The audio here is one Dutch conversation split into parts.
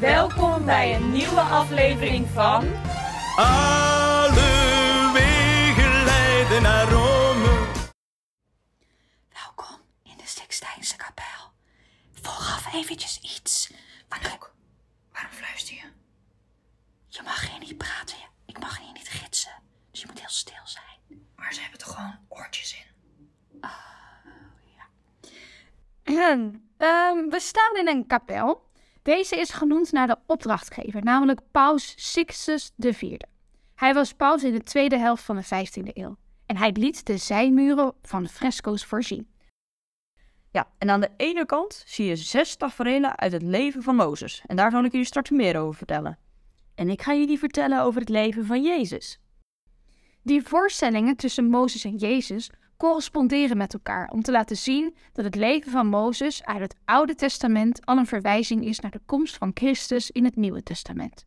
Welkom bij een nieuwe aflevering van. Alle wegen leiden naar Rome. Welkom in de Sixtijnse kapel. Vooraf eventjes iets. Maar Waarom fluister je? je mag hier niet praten. Ik mag hier niet gidsen. Dus je moet heel stil zijn. Maar ze hebben toch gewoon oortjes in? Ehm, we staan in een kapel. Deze is genoemd naar de opdrachtgever, namelijk Paus Sixtus IV. Hij was paus in de tweede helft van de 15e eeuw. En hij liet de zijmuren van fresco's voorzien. Ja, en aan de ene kant zie je zes tafereelen uit het leven van Mozes. En daar zal ik jullie straks meer over vertellen. En ik ga jullie vertellen over het leven van Jezus. Die voorstellingen tussen Mozes en Jezus corresponderen met elkaar om te laten zien dat het leven van Mozes uit het Oude Testament al een verwijzing is naar de komst van Christus in het Nieuwe Testament.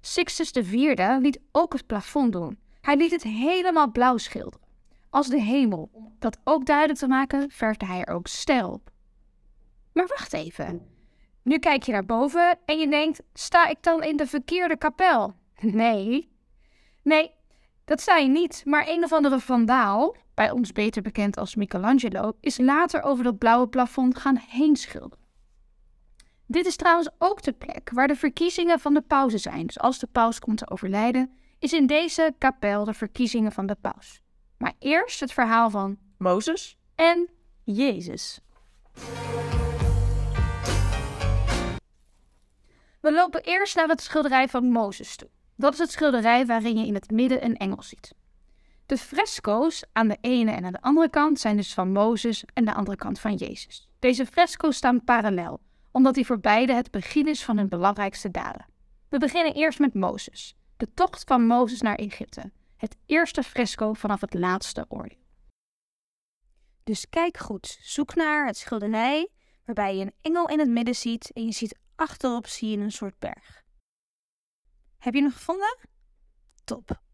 Sixtus IV liet ook het plafond doen. Hij liet het helemaal blauw schilderen, als de hemel. Dat ook duidelijk te maken, verfde hij er ook sterren op. Maar wacht even. Nu kijk je naar boven en je denkt: sta ik dan in de verkeerde kapel? Nee. Nee, dat sta je niet, maar een of andere vandaal, bij ons beter bekend als Michelangelo, is later over dat blauwe plafond gaan heen schilderen. Dit is trouwens ook de plek waar de verkiezingen van de pauze zijn. Dus als de paus komt te overlijden, is in deze kapel de verkiezingen van de paus. Maar eerst het verhaal van Mozes en Jezus. we lopen eerst naar het schilderij van Mozes toe. Dat is het schilderij waarin je in het midden een engel ziet. De fresco's aan de ene en aan de andere kant zijn dus van Mozes en de andere kant van Jezus. Deze fresco's staan parallel, omdat die voor beide het begin is van hun belangrijkste daden. We beginnen eerst met Mozes, de tocht van Mozes naar Egypte, het eerste fresco vanaf het laatste oordeel. Dus kijk goed, zoek naar het schilderij waarbij je een engel in het midden ziet en je ziet achterop zie je een soort berg. Heb je hem gevonden? Top.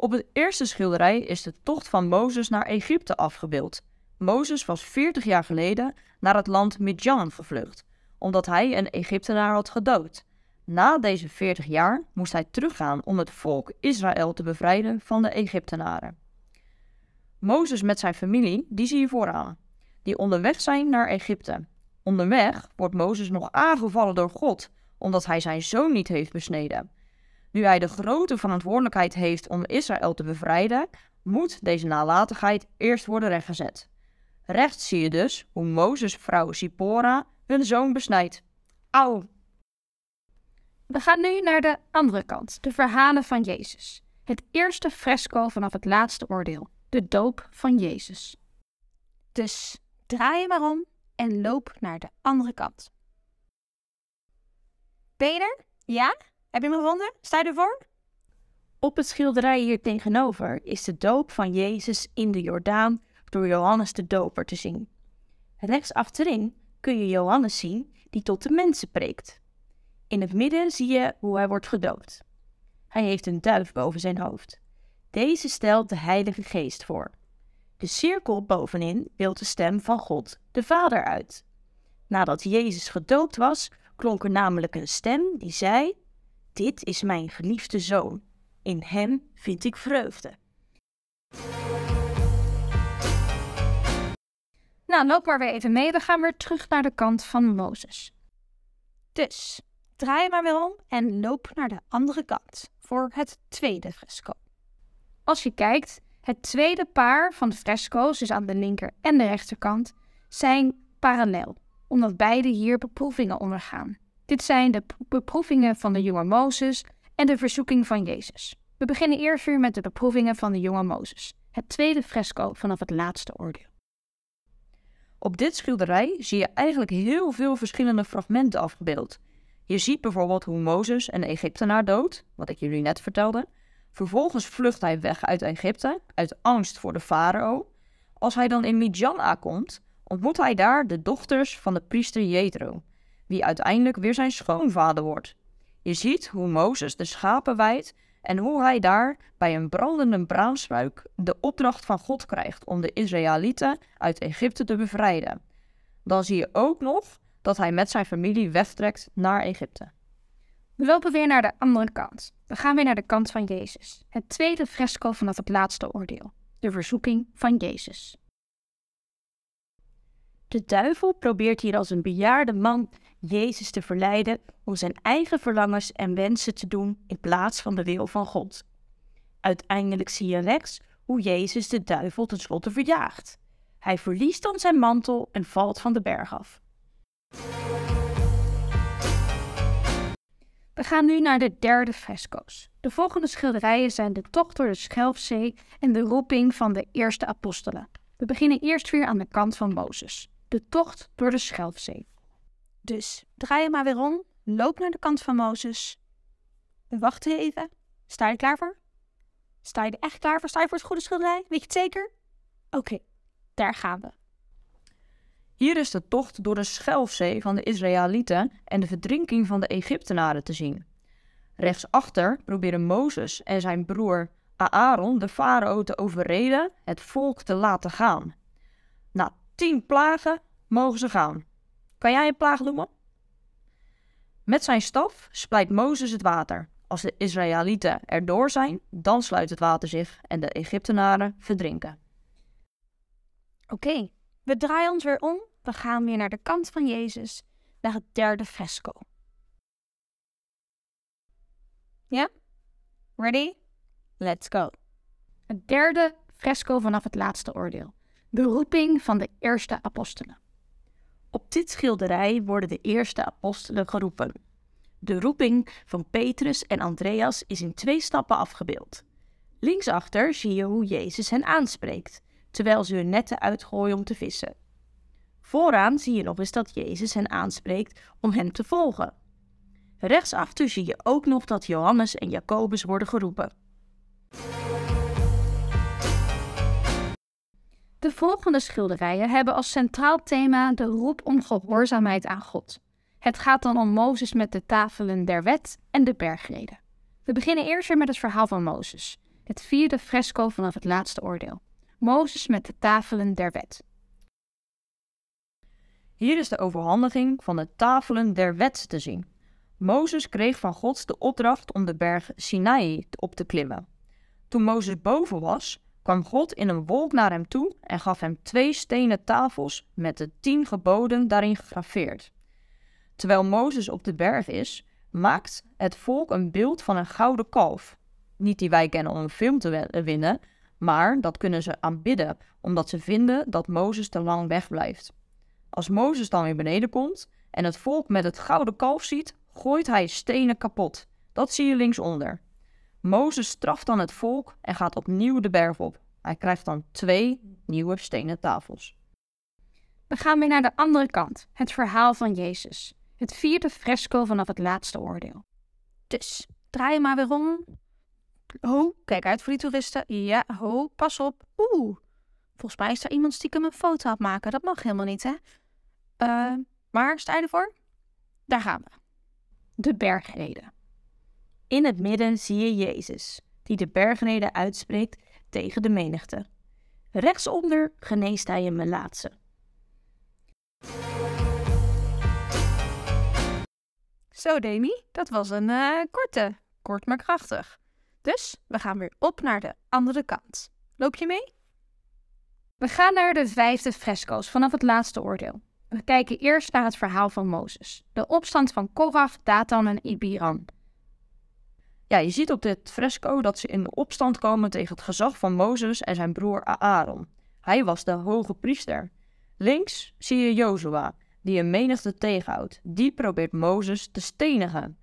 Op het eerste schilderij is de tocht van Mozes naar Egypte afgebeeld. Mozes was 40 jaar geleden naar het land Midjan gevlucht, omdat hij een Egyptenaar had gedood. Na deze 40 jaar moest hij teruggaan om het volk Israël te bevrijden van de Egyptenaren. Mozes met zijn familie, die zie je vooraan, die onderweg zijn naar Egypte. Onderweg wordt Mozes nog aangevallen door God, omdat hij zijn zoon niet heeft besneden. Nu hij de grote verantwoordelijkheid heeft om Israël te bevrijden, moet deze nalatigheid eerst worden rechtgezet. Rechts zie je dus hoe Mozes' vrouw Sipora hun zoon besnijdt. Auw! We gaan nu naar de andere kant, de verhalen van Jezus. Het eerste fresco vanaf het laatste oordeel, de doop van Jezus. Dus draai je maar om en loop naar de andere kant. Ben je er? Ja? Heb je hem gevonden? Sta je ervoor? Op het schilderij hier tegenover is de doop van Jezus in de Jordaan door Johannes de Doper te zien. Rechts achterin kun je Johannes zien die tot de mensen preekt. In het midden zie je hoe hij wordt gedoopt. Hij heeft een duif boven zijn hoofd. Deze stelt de Heilige Geest voor. De cirkel bovenin beeldt de stem van God, de Vader, uit. Nadat Jezus gedoopt was, klonk er namelijk een stem die zei: Dit is mijn geliefde zoon. In hem vind ik vreugde. Nou, loop maar weer even mee. We gaan weer terug naar de kant van Mozes. Dus, draai maar weer om en loop naar de andere kant voor het tweede fresco. Als je kijkt, het tweede paar van de fresco's, dus aan de linker en de rechterkant, zijn parallel, omdat beide hier beproevingen ondergaan. Dit zijn de beproevingen van de jonge Mozes en de verzoeking van Jezus. We beginnen eerst weer met de beproevingen van de jonge Mozes, het tweede fresco vanaf het laatste oordeel. Op dit schilderij zie je eigenlijk heel veel verschillende fragmenten afgebeeld. Je ziet bijvoorbeeld hoe Mozes een Egyptenaar doodt, wat ik jullie net vertelde. Vervolgens vlucht hij weg uit Egypte, uit angst voor de farao. Als hij dan in Midjan aankomt, ontmoet hij daar de dochters van de priester Jethro, wie uiteindelijk weer zijn schoonvader wordt. Je ziet hoe Mozes de schapen wijdt en hoe hij daar bij een brandende braamstruik de opdracht van God krijgt om de Israëlieten uit Egypte te bevrijden. Dan zie je ook nog dat hij met zijn familie wegtrekt naar Egypte. We lopen weer naar de andere kant. We gaan weer naar de kant van Jezus. Het tweede fresco vanaf het laatste oordeel. De verzoeking van Jezus. De duivel probeert hier als een bejaarde man Jezus te verleiden om zijn eigen verlangens en wensen te doen in plaats van de wil van God. Uiteindelijk zie je rechts hoe Jezus de duivel tenslotte verjaagt. Hij verliest dan zijn mantel en valt van de berg af. We gaan nu naar de derde fresco's. De volgende schilderijen zijn de tocht door de Schelfzee en de roeping van de eerste apostelen. We beginnen eerst weer aan de kant van Mozes. De tocht door de Schelfzee. Dus draai je maar weer om, loop naar de kant van Mozes. We wachten even. Sta je er klaar voor? Sta je er echt klaar voor? Sta je voor het goede schilderij? Weet je het zeker? Oké, daar gaan we. Hier is de tocht door de Schelfzee van de Israëlieten en de verdrinking van de Egyptenaren te zien. Rechtsachter proberen Mozes en zijn broer Aaron de farao te overreden het volk te laten gaan. Tien plagen mogen ze gaan. Kan jij een plaag noemen? Met zijn staf splijt Mozes het water. Als de Israëlieten erdoor zijn, dan sluit het water zich en de Egyptenaren verdrinken. Oké, we draaien ons weer om. We gaan weer naar de kant van Jezus, naar het derde fresco. Ja? Ready? Let's go. Het derde fresco vanaf het laatste oordeel. De roeping van de eerste apostelen. Op dit schilderij worden de eerste apostelen geroepen. De roeping van Petrus en Andreas is in twee stappen afgebeeld. Linksachter zie je hoe Jezus hen aanspreekt, terwijl ze hun netten uitgooien om te vissen. Vooraan zie je nog eens dat Jezus hen aanspreekt om hem te volgen. Rechtsachter zie je ook nog dat Johannes en Jacobus worden geroepen. De volgende schilderijen hebben als centraal thema de roep om gehoorzaamheid aan God. Het gaat dan om Mozes met de tafelen der wet en de bergreden. We beginnen eerst weer met het verhaal van Mozes, het vierde fresco vanaf het laatste oordeel. Mozes met de tafelen der wet. Hier is de overhandiging van de tafelen der wet te zien. Mozes kreeg van God de opdracht om de berg Sinaï op te klimmen. Toen Mozes boven was, kwam God in een wolk naar hem toe en gaf hem twee stenen tafels met de tien geboden daarin gegraveerd. Terwijl Mozes op de berg is, maakt het volk een beeld van een gouden kalf. Niet die wij kennen om een film te winnen, maar dat kunnen ze aanbidden omdat ze vinden dat Mozes te lang wegblijft. Als Mozes dan weer beneden komt en het volk met het gouden kalf ziet, gooit hij stenen kapot. Dat zie je linksonder. Mozes straft dan het volk en gaat opnieuw de berg op. Hij krijgt dan twee nieuwe stenen tafels. We gaan weer naar de andere kant, het verhaal van Jezus. Het vierde fresco vanaf het laatste oordeel. Dus, draai maar weer om. Oh, kijk uit voor die toeristen. Ja, ho, pas op. Oeh, volgens mij is er iemand stiekem een foto aan het maken. Dat mag helemaal niet, hè? Uh, maar sta je ervoor? Daar gaan we. De bergreden. In het midden zie je Jezus, die de bergreden uitspreekt tegen de menigte. Rechtsonder geneest hij een melaatse. Zo, Demi, dat was een uh, korte, kort maar krachtig. Dus we gaan weer op naar de andere kant. Loop je mee? We gaan naar de vijfde fresco's vanaf het laatste oordeel. We kijken eerst naar het verhaal van Mozes, de opstand van Korach, Datan en Ibiram. Ja, je ziet op dit fresco dat ze in opstand komen tegen het gezag van Mozes en zijn broer Aaron. Hij was de hoge priester. Links zie je Jozua, die een menigte tegenhoudt. Die probeert Mozes te stenigen.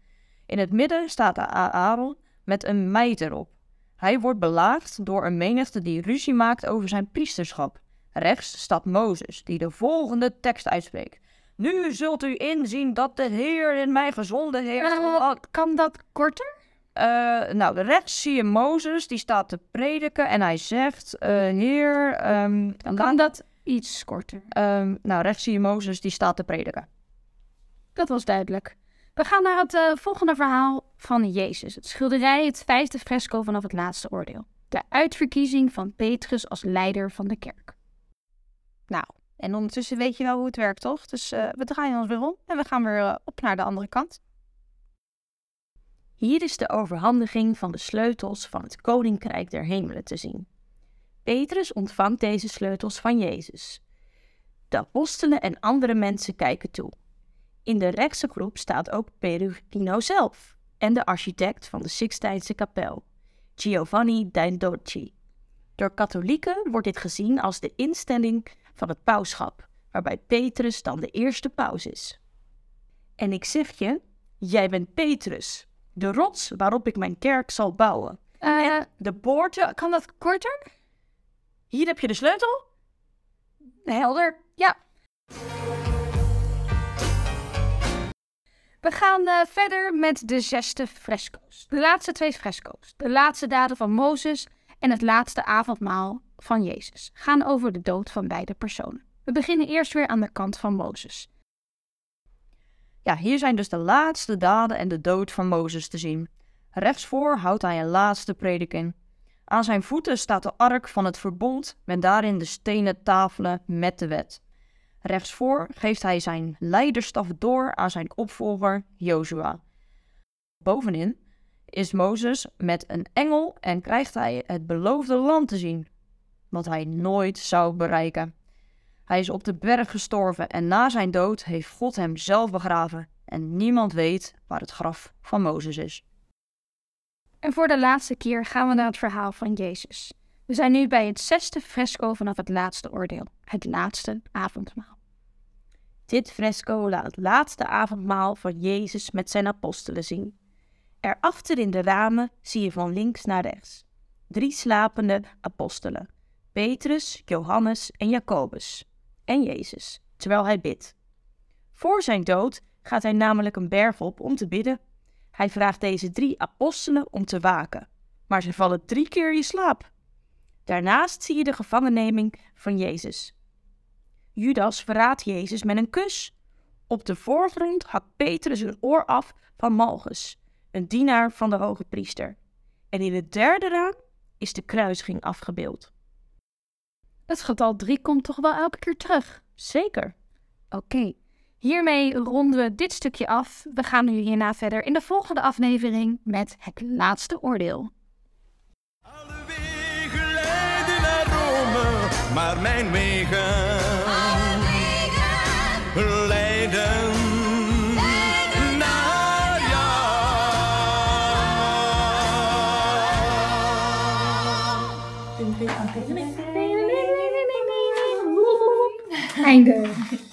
In het midden staat Aaron met een meid erop. Hij wordt belaagd door een menigte die ruzie maakt over zijn priesterschap. Rechts staat Mozes, die de volgende tekst uitspreekt. Nu zult u inzien dat de Heer in mij gezonde heeft. Uh, kan dat korter? Uh, nou, rechts zie je Mozes, die staat te prediken en hij zegt, uh, Heer... Um, kan dat iets korter? Um, nou, rechts zie je Mozes, die staat te prediken. Dat was duidelijk. We gaan naar het uh, volgende verhaal van Jezus. Het schilderij, het vijfde fresco vanaf het laatste oordeel. De uitverkiezing van Petrus als leider van de kerk. Nou, En ondertussen weet je wel hoe het werkt, toch? Dus eh, we draaien ons weer om en we gaan weer eh, op naar de andere kant. Hier is de overhandiging van de sleutels van het Koninkrijk der Hemelen te zien. Petrus ontvangt deze sleutels van Jezus. De apostelen en andere mensen kijken toe. In de rechtse groep staat ook Perugino zelf en de architect van de Sixtijnse kapel, Giovanni Dandocci. Door katholieken wordt dit gezien als de instelling van het pauschap, waarbij Petrus dan de eerste paus is. En ik zeg je, jij bent Petrus, de rots waarop ik mijn kerk zal bouwen. Eh, De poorten, kan dat korter? hier heb je de sleutel. Helder, ja. We gaan eh, verder met de zesde fresco's. De laatste twee fresco's. De laatste daden van Mozes en het laatste avondmaal van Jezus. Gaan over de dood van beide personen. We beginnen eerst weer aan de kant van Mozes. Ja, hier zijn dus de laatste daden en de dood van Mozes te zien. Rechtsvoor houdt hij een laatste prediking. Aan zijn voeten staat de ark van het verbond met daarin de stenen tafelen met de wet. Rechtsvoor geeft hij zijn leiderstaf door aan zijn opvolger Jozua. Bovenin is Mozes met een engel en krijgt hij het beloofde land te zien, wat hij nooit zou bereiken. Hij is op de berg gestorven en na zijn dood heeft God hem zelf begraven en niemand weet waar het graf van Mozes is. En voor de laatste keer gaan we naar het verhaal van Jezus. We zijn nu bij het zesde fresco vanaf het laatste oordeel, het laatste avondmaal. Dit fresco laat het laatste avondmaal van Jezus met zijn apostelen zien. Erachter in de ramen zie je van links naar rechts drie slapende apostelen: Petrus, Johannes en Jacobus. En Jezus, terwijl hij bidt. Voor zijn dood gaat hij namelijk een berg op om te bidden. Hij vraagt deze drie apostelen om te waken, maar ze vallen drie keer in slaap. Daarnaast zie je de gevangenneming van Jezus. Judas verraadt Jezus met een kus. Op de voorgrond hakt Petrus een oor af van Malchus, een dienaar van de hoge priester. En in het derde raam is de kruisiging afgebeeld. Het getal 3 komt toch wel elke keer terug? Zeker. Oké, hiermee ronden we dit stukje af. We gaan nu hierna verder in de volgende aflevering met het laatste oordeel. Alle wegen leiden naar Rome, maar mijn wegen kind of